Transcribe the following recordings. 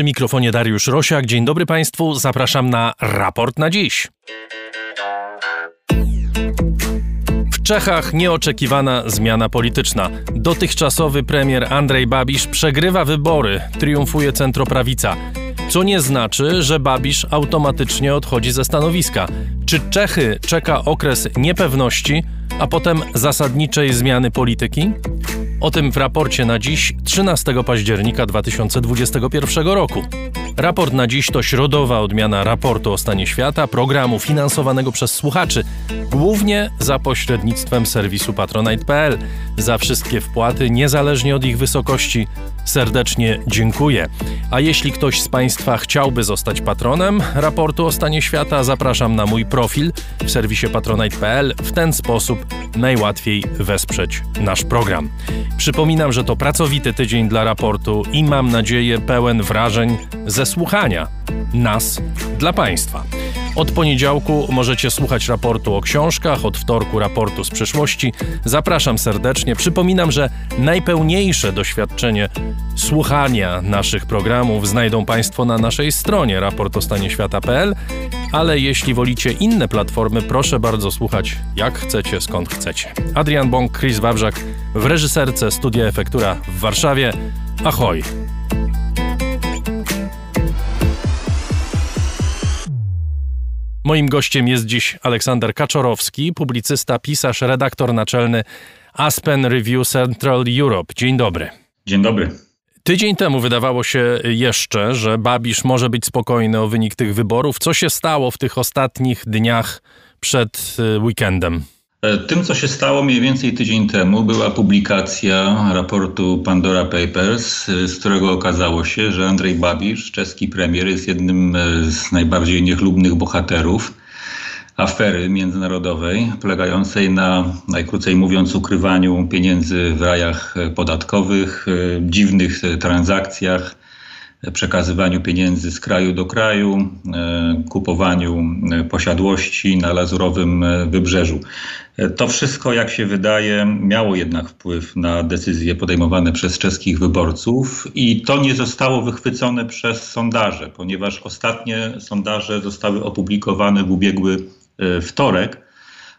Przy mikrofonie Dariusz Rosiak. Dzień dobry Państwu. Zapraszam na raport na dziś. W Czechach nieoczekiwana zmiana polityczna. Dotychczasowy premier Andrzej Babisz przegrywa wybory, triumfuje centroprawica. Co nie znaczy, że Babisz automatycznie odchodzi ze stanowiska. Czy Czechy czeka okres niepewności, a potem zasadniczej zmiany polityki? O tym w raporcie na dziś 13 października 2021 roku. Raport na dziś to środowa odmiana raportu o stanie świata, programu finansowanego przez słuchaczy, głównie za pośrednictwem serwisu patronite.pl. Za wszystkie wpłaty, niezależnie od ich wysokości, serdecznie dziękuję. A jeśli ktoś z Państwa chciałby zostać patronem raportu o stanie świata, zapraszam na mój profil w serwisie patronite.pl. W ten sposób najłatwiej wesprzeć nasz program. Przypominam, że to pracowity tydzień dla raportu i mam nadzieję pełen wrażeń ze słuchania nas dla Państwa. Od poniedziałku możecie słuchać raportu o książkach, od wtorku raportu z przyszłości. Zapraszam serdecznie. Przypominam, że najpełniejsze doświadczenie słuchania naszych programów znajdą Państwo na naszej stronie raportostanieświata.pl, ale jeśli wolicie inne platformy, proszę bardzo słuchać jak chcecie, skąd chcecie. Adrian Bąk, Chris Wawrzak w reżyserce Studia Efektura w Warszawie. Ahoj! Moim gościem jest dziś Aleksander Kaczorowski, publicysta, pisarz, redaktor naczelny Aspen Review Central Europe. Dzień dobry. Dzień dobry. Tydzień temu wydawało się jeszcze, że Babisz może być spokojny o wynik tych wyborów. Co się stało w tych ostatnich dniach przed y, weekendem? E, tym, co się stało mniej więcej tydzień temu, była publikacja raportu Pandora Papers, e, z którego okazało się, że Andrzej Babisz, czeski premier, jest jednym e, z najbardziej niechlubnych bohaterów afery międzynarodowej, polegającej na, najkrócej mówiąc, ukrywaniu pieniędzy w rajach podatkowych, dziwnych transakcjach, przekazywaniu pieniędzy z kraju do kraju, kupowaniu posiadłości na lazurowym wybrzeżu. To wszystko, jak się wydaje, miało jednak wpływ na decyzje podejmowane przez czeskich wyborców i to nie zostało wychwycone przez sondaże, ponieważ ostatnie sondaże zostały opublikowane w ubiegły e, wtorek,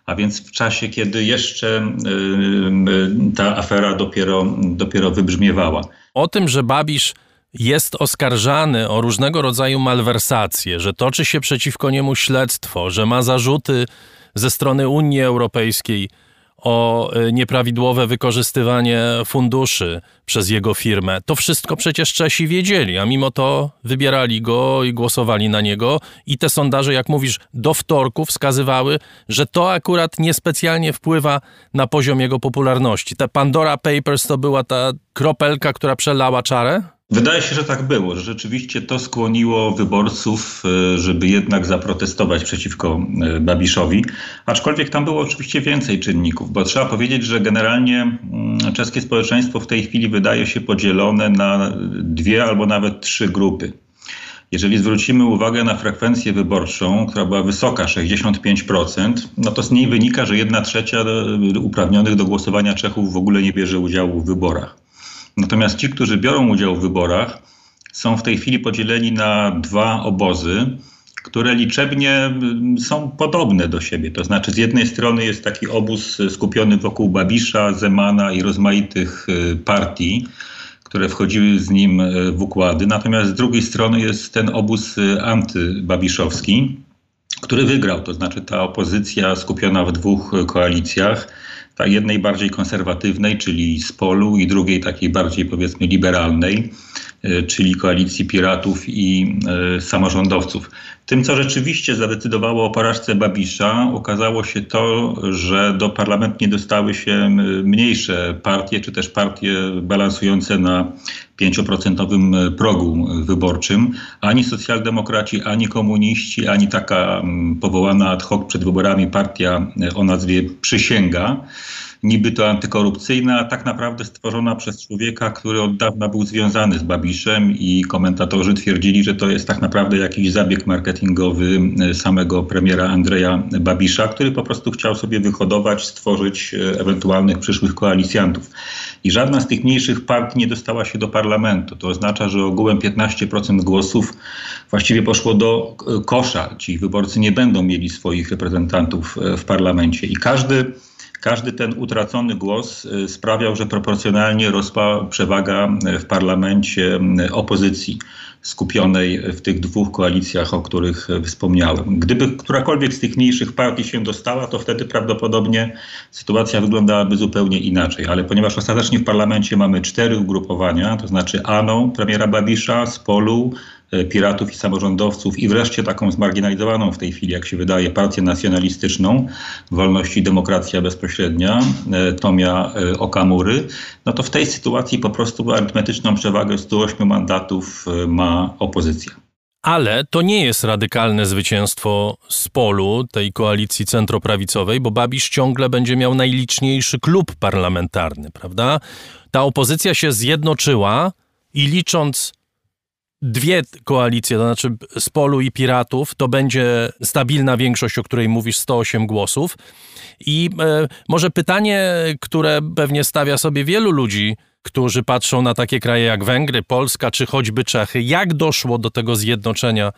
a więc w czasie, kiedy jeszcze e, ta afera dopiero, dopiero wybrzmiewała. O tym, że Babisz jest oskarżany o różnego rodzaju malwersacje, że toczy się przeciwko niemu śledztwo, że ma zarzuty ze strony Unii Europejskiej o e, nieprawidłowe wykorzystywanie funduszy przez jego firmę. To wszystko przecież Czesi wiedzieli, a mimo to wybierali go i głosowali na niego. I te sondaże, jak mówisz, do wtorku wskazywały, że to akurat niespecjalnie wpływa na poziom jego popularności. Te Pandora Papers to była ta kropelka, która przelała czarę? Wydaje się, że tak było, że rzeczywiście to skłoniło wyborców, e, żeby jednak zaprotestować przeciwko e, Babiszowi, aczkolwiek tam było oczywiście więcej czynników, bo trzeba powiedzieć, że generalnie mm, czeskie społeczeństwo w tej chwili wydaje się podzielone na dwie albo nawet trzy grupy. Jeżeli zwrócimy uwagę na frekwencję wyborczą, która była wysoka, 65%, no to z niej wynika, że jedna trzecia e, uprawnionych do głosowania Czechów w ogóle nie bierze udziału w wyborach. Natomiast ci, którzy biorą udział w wyborach, są w tej chwili podzieleni na dwa obozy, które liczebnie mm, są podobne do siebie. To znaczy, z jednej strony jest taki obóz skupiony wokół Babisza, Zemana i rozmaitych y, partii, które wchodziły z nim y, w układy. Natomiast z drugiej strony jest ten obóz y, antybabiszowski, który wygrał. To znaczy, ta opozycja skupiona w dwóch koalicjach ta jednej bardziej konserwatywnej, czyli z Polu i drugiej takiej bardziej powiedzmy liberalnej, czyli koalicji piratów i e, samorządowców. Tym, co rzeczywiście zadecydowało o porażce Babisza, okazało się to, że do parlamentu nie dostały się mniejsze partie, czy też partie balansujące na 5% progu wyborczym. Ani socjaldemokraci, ani komuniści, ani taka powołana ad hoc przed wyborami partia o nazwie Przysięga niby to antykorupcyjna, a tak naprawdę stworzona przez człowieka, który od dawna był związany z Babiszem i komentatorzy twierdzili, że to jest tak naprawdę jakiś zabieg marketingowy e, samego premiera Andrzeja Babisza, który po prostu chciał sobie wyhodować, stworzyć e, ewentualnych przyszłych koalicjantów. I żadna z tych mniejszych partii nie dostała się do parlamentu. To oznacza, że ogółem 15% głosów właściwie poszło do e, kosza. Ci wyborcy nie będą mieli swoich reprezentantów w parlamencie. I każdy każdy ten utracony głos y, sprawiał, że proporcjonalnie rosła przewaga y, w parlamencie y, opozycji skupionej w tych dwóch koalicjach, o których wspomniałem. Gdyby którakolwiek z tych mniejszych partii się dostała, to wtedy prawdopodobnie sytuacja wyglądałaby zupełnie inaczej. Ale ponieważ ostatecznie w parlamencie mamy cztery ugrupowania, to znaczy ANO, premiera Babisza, Spolu, piratów i samorządowców i wreszcie taką zmarginalizowaną w tej chwili, jak się wydaje, partię nacjonalistyczną, Wolność i Demokracja Bezpośrednia, e, Tomia e, Okamury, no to w tej sytuacji po prostu arytmetyczną przewagę 108 mandatów ma opozycja. Ale to nie jest radykalne zwycięstwo z polu tej koalicji centroprawicowej, bo Babisz ciągle będzie miał najliczniejszy klub parlamentarny, prawda? Ta opozycja się zjednoczyła i licząc dwie koalicje, to znaczy Spolu i Piratów, to będzie stabilna większość, o której mówisz, 108 głosów. I e, może pytanie, które pewnie stawia sobie wielu ludzi, którzy patrzą na takie kraje jak Węgry, Polska czy choćby Czechy, jak doszło do tego zjednoczenia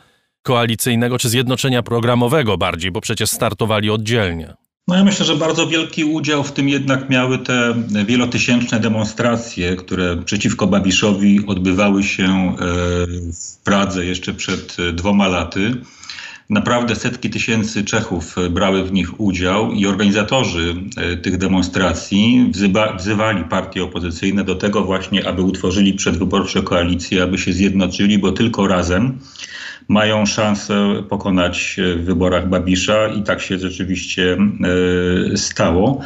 koalicyjnego, czy zjednoczenia programowego bardziej, bo przecież startowali oddzielnie. No ja myślę, że bardzo wielki udział w tym jednak miały te wielotysięczne demonstracje, które przeciwko Babiszowi odbywały się e, w Pradze jeszcze przed e, dwoma laty. Naprawdę setki tysięcy Czechów brały w nich udział i organizatorzy e, tych demonstracji wzywa, wzywali partie opozycyjne do tego właśnie, aby utworzyli przedwyborcze koalicje, aby się zjednoczyli, bo tylko razem mają szansę pokonać w wyborach Babisza i tak się rzeczywiście e, stało.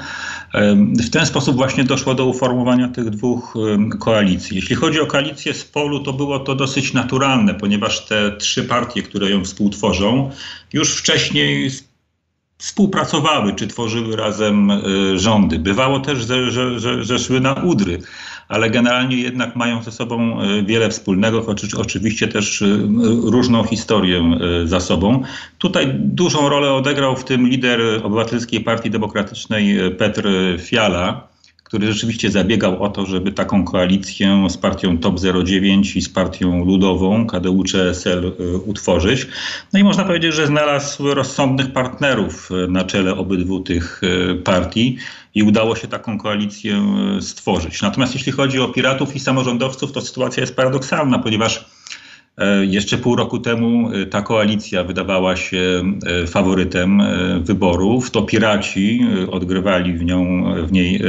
E, w ten sposób właśnie doszło do uformowania tych dwóch e, koalicji. Jeśli chodzi o koalicję z polu, to było to dosyć naturalne, ponieważ te trzy partie, które ją współtworzą, już wcześniej współpracowały czy tworzyły razem rządy. Bywało też, że, że, że, że szły na udry ale generalnie jednak mają ze sobą e, wiele wspólnego, choć oczywiście też e, różną historię e, za sobą. Tutaj dużą rolę odegrał w tym lider Obywatelskiej Partii Demokratycznej Petr Fiala, który rzeczywiście zabiegał o to, żeby taką koalicję z partią TOP 09 i z partią ludową KDU-CSL utworzyć. No i można powiedzieć, że znalazł rozsądnych partnerów na czele obydwu tych partii i udało się taką koalicję stworzyć. Natomiast jeśli chodzi o piratów i samorządowców, to sytuacja jest paradoksalna, ponieważ jeszcze pół roku temu e, ta koalicja wydawała się faworytem wyborów. To piraci odgrywali w, nią, w niej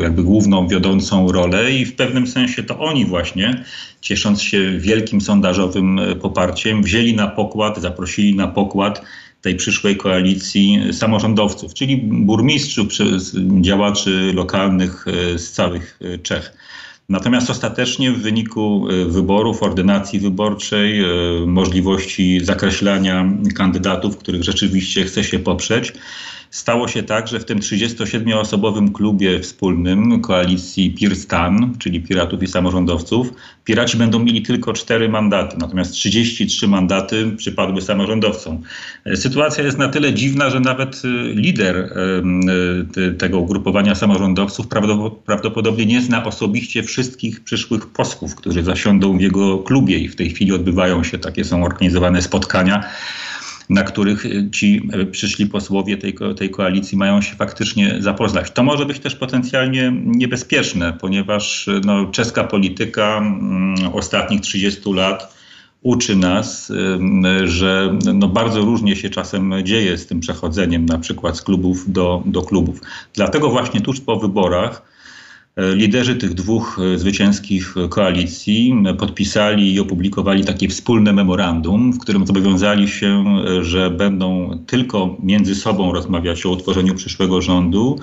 jakby główną, wiodącą rolę i w pewnym sensie to oni właśnie, ciesząc się wielkim sondażowym poparciem, wzięli na pokład, zaprosili na pokład tej przyszłej koalicji samorządowców, czyli burmistrzów, działaczy lokalnych e, z całych e, Czech. Natomiast ostatecznie w wyniku e, wyborów, ordynacji wyborczej, możliwości zakreślania kandydatów, których rzeczywiście chce się poprzeć, Stało się tak, że w tym 37-osobowym klubie wspólnym koalicji PIRSTAN, czyli Piratów i Samorządowców, Piraci będą mieli tylko 4 mandaty, natomiast 33 mandaty przypadły samorządowcom. Sytuacja jest na tyle dziwna, że nawet y, lider y, tego ugrupowania samorządowców prawdopodobnie nie zna osobiście wszystkich przyszłych posłów, którzy zasiądą w jego klubie i w tej chwili odbywają się takie są organizowane spotkania na których e, ci e, przyszli posłowie tej, tej koalicji mają się faktycznie zapoznać. To może być też potencjalnie niebezpieczne, ponieważ e, no, czeska polityka mm, ostatnich 30 lat uczy nas, że no bardzo różnie się czasem dzieje z tym przechodzeniem na przykład z klubów do, do klubów. Dlatego właśnie tuż po wyborach Liderzy tych dwóch e, zwycięskich koalicji podpisali i opublikowali takie wspólne memorandum, w którym zobowiązali się, e, że będą tylko między sobą rozmawiać o utworzeniu przyszłego rządu,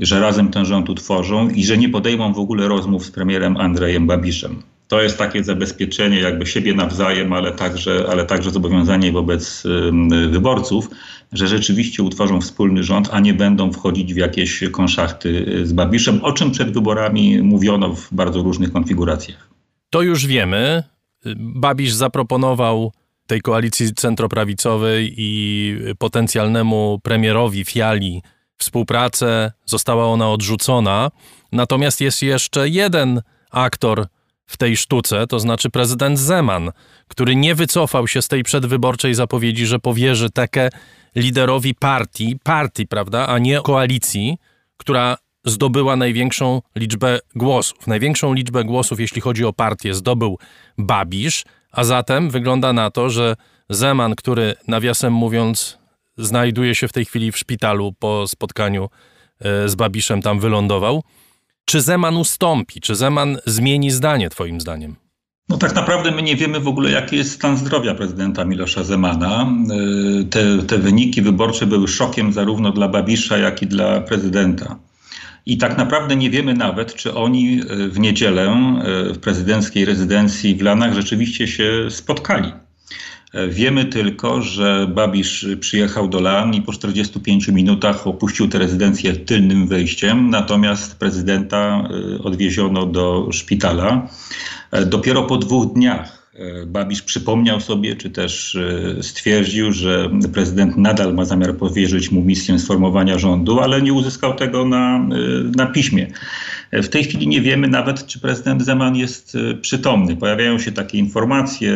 że razem ten rząd utworzą i że nie podejmą w ogóle rozmów z premierem Andrejem Babiszem. To jest takie zabezpieczenie jakby siebie nawzajem, ale także, ale także zobowiązanie wobec wyborców, że rzeczywiście utworzą wspólny rząd, a nie będą wchodzić w jakieś konszachty z Babiszem, o czym przed wyborami mówiono w bardzo różnych konfiguracjach. To już wiemy. Babisz zaproponował tej koalicji centroprawicowej i potencjalnemu premierowi Fiali współpracę. Została ona odrzucona. Natomiast jest jeszcze jeden aktor w tej sztuce, to znaczy prezydent Zeman, który nie wycofał się z tej przedwyborczej zapowiedzi, że powierzy tekę liderowi partii, partii, prawda, a nie koalicji, która zdobyła największą liczbę głosów. Największą liczbę głosów, jeśli chodzi o partię, zdobył Babisz, a zatem wygląda na to, że Zeman, który nawiasem mówiąc znajduje się w tej chwili w szpitalu po spotkaniu e, z Babiszem, tam wylądował, czy Zeman ustąpi? Czy Zeman zmieni zdanie, Twoim zdaniem? No tak naprawdę my nie wiemy w ogóle, jaki jest stan zdrowia prezydenta Milosza Zemana. Y, te, te wyniki wyborcze były szokiem zarówno dla Babisza, jak i dla prezydenta. I tak naprawdę nie wiemy nawet, czy oni y, w niedzielę y, w prezydenckiej rezydencji w Lanach rzeczywiście się spotkali. Wiemy tylko, że Babisz przyjechał do Lan i po 45 minutach opuścił tę rezydencję tylnym wejściem, natomiast prezydenta odwieziono do szpitala. Dopiero po dwóch dniach E, Babisz przypomniał sobie, czy też e, stwierdził, że prezydent nadal ma zamiar powierzyć mu misję sformowania rządu, ale nie uzyskał tego na, e, na piśmie. W tej chwili nie wiemy nawet, czy prezydent Zeman jest przytomny. Pojawiają się takie informacje,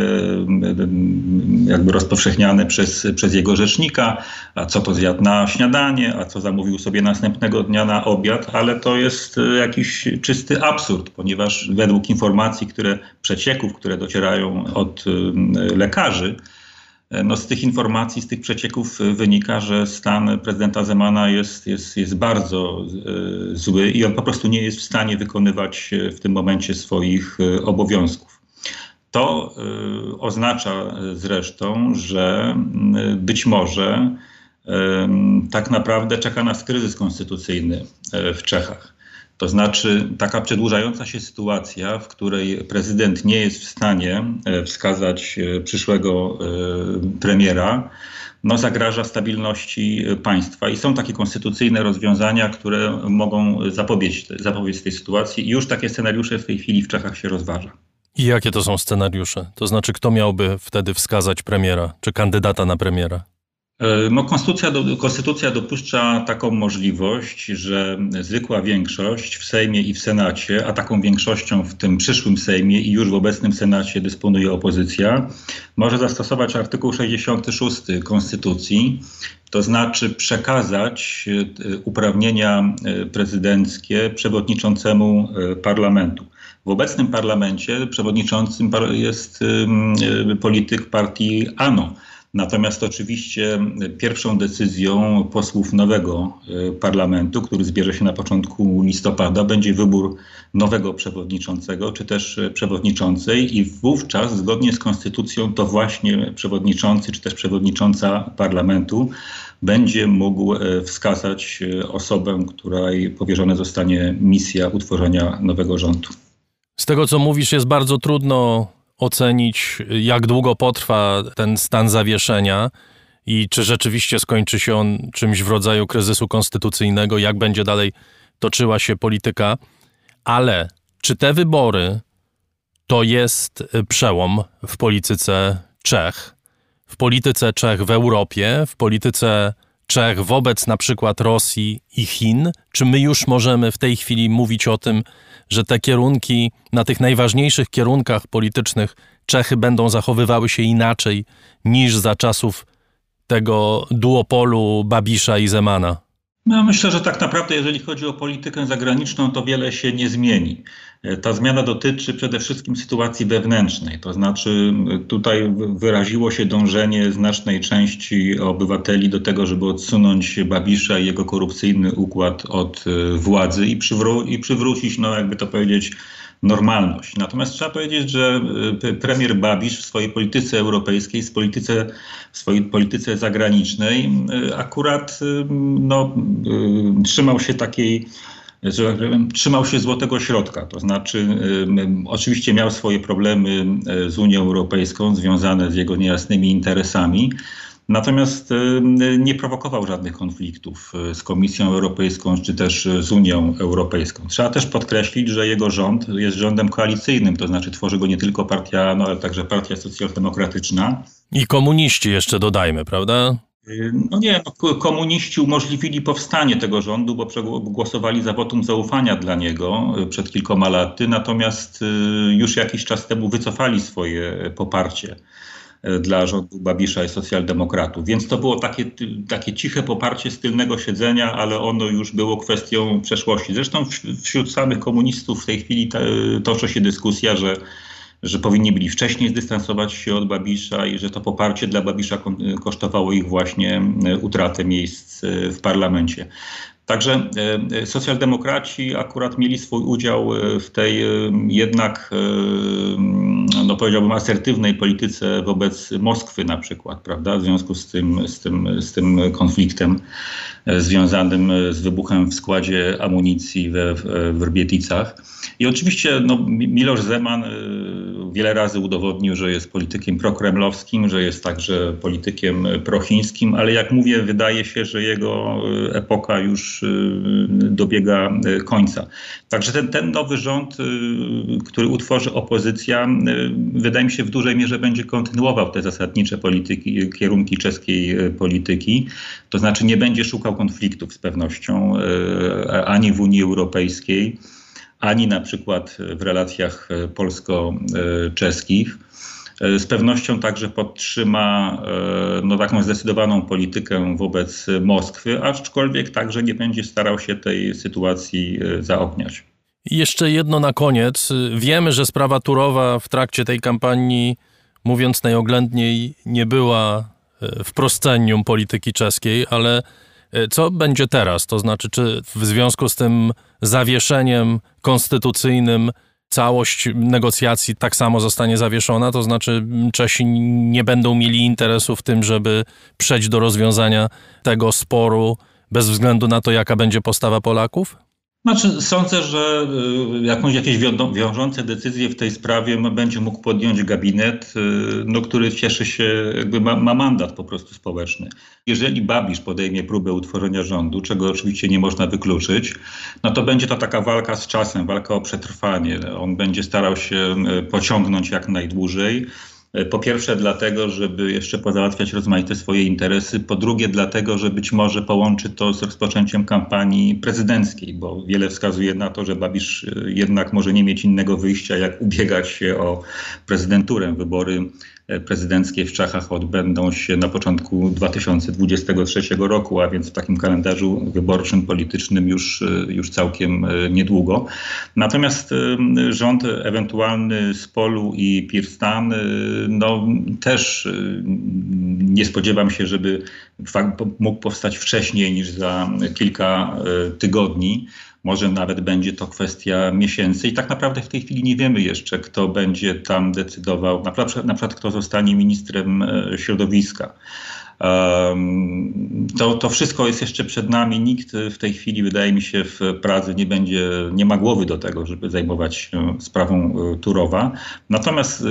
jakby rozpowszechniane przez, przez jego rzecznika, a co to zjadł na śniadanie, a co zamówił sobie następnego dnia na obiad, ale to jest jakiś czysty absurd, ponieważ według informacji, które przecieków, które docierają od lekarzy. No z tych informacji, z tych przecieków wynika, że stan prezydenta Zemana jest, jest, jest bardzo e, zły i on po prostu nie jest w stanie wykonywać w tym momencie swoich e, obowiązków. To e, oznacza zresztą, że być może tak naprawdę czeka nas kryzys konstytucyjny w Czechach. To znaczy taka przedłużająca się sytuacja, w której prezydent nie jest w stanie e, wskazać e, przyszłego e, premiera, no, zagraża stabilności państwa. I są takie konstytucyjne rozwiązania, które mogą zapobiec, zapobiec tej sytuacji. I już takie scenariusze w tej chwili w Czechach się rozważa. I jakie to są scenariusze? To znaczy, kto miałby wtedy wskazać premiera, czy kandydata na premiera? E, no, konstytucja, konstytucja dopuszcza taką możliwość, że zwykła większość w Sejmie i w Senacie, a taką większością w tym przyszłym Sejmie i już w obecnym Senacie dysponuje opozycja, może zastosować artykuł 66 Konstytucji, to znaczy przekazać e, uprawnienia e, prezydenckie przewodniczącemu parlamentu. W obecnym parlamencie przewodniczącym jest polityk partii ANO Natomiast oczywiście pierwszą decyzją posłów nowego e, parlamentu, który zbierze się na początku listopada, będzie wybór nowego przewodniczącego czy też e, przewodniczącej i wówczas zgodnie z konstytucją to właśnie przewodniczący czy też przewodnicząca parlamentu będzie mógł e, wskazać osobę, której powierzona zostanie misja utworzenia nowego rządu. Z tego co mówisz jest bardzo trudno ocenić, jak długo potrwa ten stan zawieszenia i czy rzeczywiście skończy się on czymś w rodzaju kryzysu konstytucyjnego, jak będzie dalej toczyła się polityka, ale czy te wybory to jest przełom w polityce Czech, w polityce Czech w Europie, w polityce Czech wobec na przykład Rosji i Chin? Czy my już możemy w tej chwili mówić o tym, że te kierunki, na tych najważniejszych kierunkach politycznych Czechy będą zachowywały się inaczej niż za czasów tego duopolu Babisza i Zemana? No, myślę, że tak naprawdę, jeżeli chodzi o politykę zagraniczną, to wiele się nie zmieni. Ta zmiana dotyczy przede wszystkim sytuacji wewnętrznej, to znaczy tutaj wyraziło się dążenie znacznej części obywateli do tego, żeby odsunąć Babisza i jego korupcyjny układ od e, władzy i, przywró- i przywrócić, no jakby to powiedzieć, normalność. Natomiast trzeba powiedzieć, że e, premier Babisz w swojej polityce europejskiej, w, polityce, w swojej polityce zagranicznej e, akurat no, trzymał się takiej że trzymał się złotego środka. To znaczy, oczywiście miał swoje problemy z Unią Europejską związane z jego niejasnymi interesami. Natomiast nie prowokował żadnych konfliktów z Komisją Europejską czy też z Unią Europejską. Trzeba też podkreślić, że jego rząd jest rządem koalicyjnym, to znaczy tworzy go nie tylko partia, no ale także partia socjaldemokratyczna. I komuniści jeszcze dodajmy, prawda? No nie, no, komuniści umożliwili powstanie tego rządu, bo głosowali za wotum zaufania dla niego y, przed kilkoma laty, natomiast y, już jakiś czas temu wycofali swoje poparcie y, dla rządu Babisza i socjaldemokratów. Więc to było takie, takie ciche poparcie z tylnego siedzenia, ale ono już było kwestią przeszłości. Zresztą wśród samych komunistów w tej chwili toczy się dyskusja, że że powinni byli wcześniej zdystansować się od Babisza i że to poparcie dla Babisza kosztowało ich właśnie e, utratę miejsc e, w parlamencie. Także e, socjaldemokraci akurat mieli swój udział w tej jednak, no powiedziałbym, asertywnej polityce wobec Moskwy na przykład, prawda, w związku z tym, z tym, z tym konfliktem związanym z wybuchem w składzie amunicji we, w Rbieticach. I oczywiście no, Miloš Zeman wiele razy udowodnił, że jest politykiem prokremlowskim, że jest także politykiem prochińskim, ale jak mówię, wydaje się, że jego e, epoka już e, dobiega e, końca. Także ten, ten nowy rząd, który utworzy opozycja, wydaje mi się w dużej mierze będzie kontynuował te zasadnicze polityki, kierunki czeskiej polityki. To znaczy nie będzie szukał konfliktów z pewnością ani w Unii Europejskiej, ani na przykład w relacjach e, polsko-czeskich. E, z pewnością także podtrzyma e, no, taką zdecydowaną politykę wobec Moskwy, aczkolwiek także nie będzie starał się tej sytuacji zaogniać. Jeszcze jedno na koniec. Wiemy, że sprawa Turowa w trakcie tej kampanii, mówiąc najoględniej, nie była w proscenium polityki czeskiej, ale co będzie teraz? To znaczy, czy w związku z tym zawieszeniem konstytucyjnym całość negocjacji tak samo zostanie zawieszona? To znaczy, Czesi nie będą mieli interesu w tym, żeby przejść do rozwiązania tego sporu bez względu na to, jaka będzie postawa Polaków? Znaczy, sądzę, że y, jakąś, jakieś wiążące decyzje w tej sprawie będzie mógł podjąć gabinet, y, no, który cieszy się, jakby ma, ma, mandat po prostu społeczny. Jeżeli Babisz podejmie próbę utworzenia rządu, czego oczywiście nie można wykluczyć, no to będzie to taka walka z czasem, walka o przetrwanie. On będzie starał się y, pociągnąć jak najdłużej. Po pierwsze dlatego, żeby jeszcze pozałatwiać rozmaite swoje interesy. Po drugie dlatego, że być może połączy to z rozpoczęciem kampanii prezydenckiej, bo wiele wskazuje na to, że Babisz jednak może nie mieć innego wyjścia, jak ubiegać się o prezydenturę. Wybory prezydenckie w Czechach odbędą się na początku 2023 roku, a więc w takim kalendarzu wyborczym, politycznym już, już całkiem e, niedługo. Natomiast e, rząd ewentualny z Polu i Pirstan, e, no też nie spodziewam się, żeby mógł powstać wcześniej niż za kilka tygodni. Może nawet będzie to kwestia miesięcy i tak naprawdę w tej chwili nie wiemy jeszcze, kto będzie tam decydował, na przykład, na przykład kto zostanie ministrem e, środowiska. To, to wszystko jest jeszcze przed nami. Nikt w tej chwili, wydaje mi się, w Pradze nie będzie, nie ma głowy do tego, żeby zajmować się sprawą e, Turowa. Natomiast e,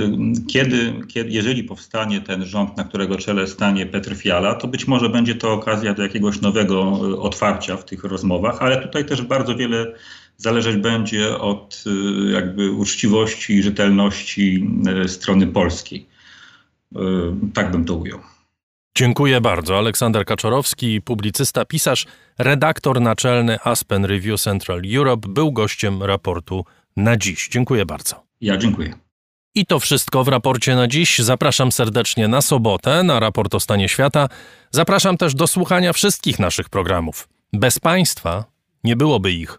kiedy, kiedy, jeżeli powstanie ten rząd, na którego czele stanie Petr Fiala, to być może będzie to okazja do jakiegoś nowego e, otwarcia w tych rozmowach, ale tutaj też bardzo wiele zależeć będzie od jakby uczciwości i rzetelności strony polskiej. Tak bym to ujął. Dziękuję bardzo. Aleksander Kaczorowski, publicysta, pisarz, redaktor naczelny Aspen Review Central Europe, był gościem raportu na dziś. Dziękuję bardzo. Ja dziękuję. I to wszystko w raporcie na dziś. Zapraszam serdecznie na sobotę na raport o stanie świata. Zapraszam też do słuchania wszystkich naszych programów. Bez Państwa nie byłoby ich.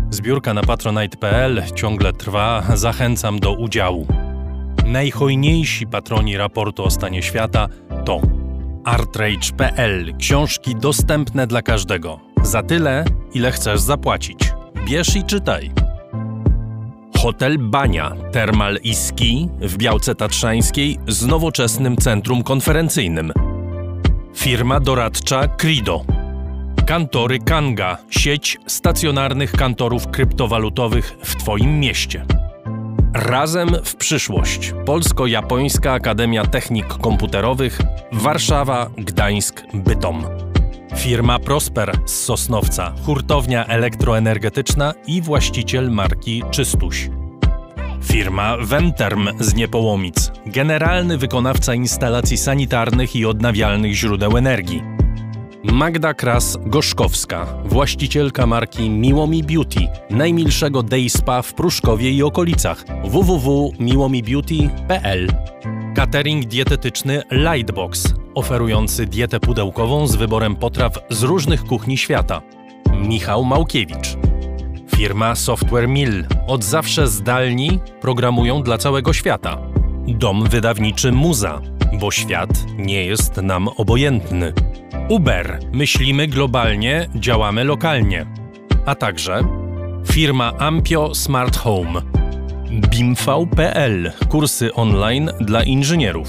Zbiórka na patronite.pl ciągle trwa, zachęcam do udziału. Najhojniejsi patroni raportu o stanie świata to artrage.pl książki dostępne dla każdego. Za tyle, ile chcesz zapłacić. Bierz i czytaj. Hotel Bania, Termal i Ski w Białce Tatrzańskiej z nowoczesnym centrum konferencyjnym. Firma doradcza Crido. Kantory Kanga, sieć stacjonarnych kantorów kryptowalutowych w Twoim mieście. Razem w przyszłość. Polsko-Japońska Akademia Technik Komputerowych, Warszawa, Gdańsk, Bytom. Firma Prosper z Sosnowca, hurtownia elektroenergetyczna i właściciel marki Czystuś. Firma Venterm z Niepołomic, generalny wykonawca instalacji sanitarnych i odnawialnych źródeł energii. Magda Kras-Gorzkowska, właścicielka marki Miłomi Beauty, najmilszego day spa w Pruszkowie i okolicach www.miłomibeauty.pl Catering dietetyczny Lightbox, oferujący dietę pudełkową z wyborem potraw z różnych kuchni świata. Michał Małkiewicz. Firma Software Mill. Od zawsze zdalni programują dla całego świata. Dom wydawniczy Muza, bo świat nie jest nam obojętny. Uber. Myślimy globalnie, działamy lokalnie. A także firma Ampio Smart Home. BIMV.pl. Kursy online dla inżynierów.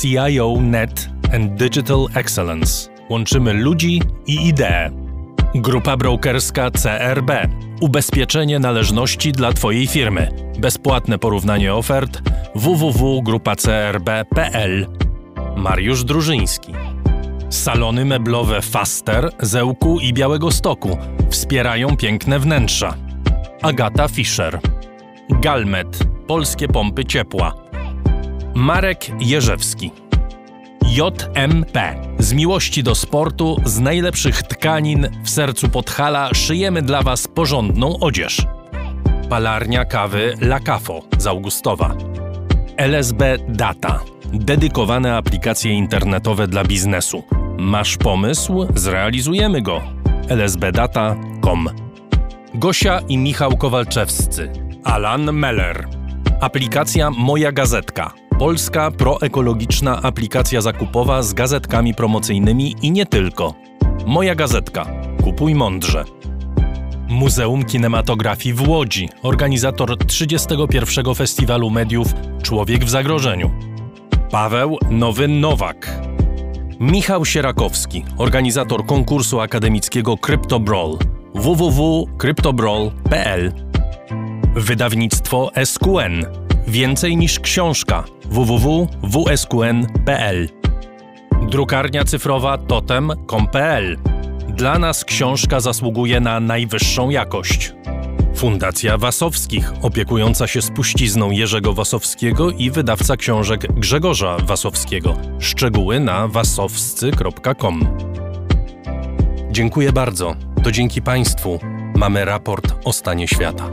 CIO Net and Digital Excellence. Łączymy ludzi i idee. Grupa brokerska CRB. Ubezpieczenie należności dla Twojej firmy. Bezpłatne porównanie ofert www.grupacrb.pl. Mariusz Drużyński. Salony meblowe Faster, Zełku i Białego Stoku wspierają piękne wnętrza. Agata Fischer. Galmet. Polskie pompy ciepła. Marek Jerzewski. JMP. Z miłości do sportu, z najlepszych tkanin w sercu Podhala szyjemy dla Was porządną odzież. Palarnia kawy La Cafo z Augustowa. LSB Data. Dedykowane aplikacje internetowe dla biznesu. Masz pomysł? Zrealizujemy go. lsbdata.com Gosia i Michał Kowalczewscy. Alan Meller. Aplikacja Moja Gazetka. Polska proekologiczna aplikacja zakupowa z gazetkami promocyjnymi i nie tylko. Moja Gazetka. Kupuj mądrze. Muzeum Kinematografii w Łodzi, organizator 31. Festiwalu Mediów Człowiek w Zagrożeniu. Paweł Nowy Nowak. Michał Sierakowski, organizator konkursu akademickiego CryptoBrawl. www.cryptobrawl.pl Wydawnictwo SQN. Więcej niż książka. www.wsqn.pl Drukarnia cyfrowa totem.com.pl Dla nas książka zasługuje na najwyższą jakość. Fundacja Wasowskich, opiekująca się spuścizną Jerzego Wasowskiego i wydawca książek Grzegorza Wasowskiego. Szczegóły na wasowscy.com. Dziękuję bardzo. To dzięki Państwu mamy raport o stanie świata.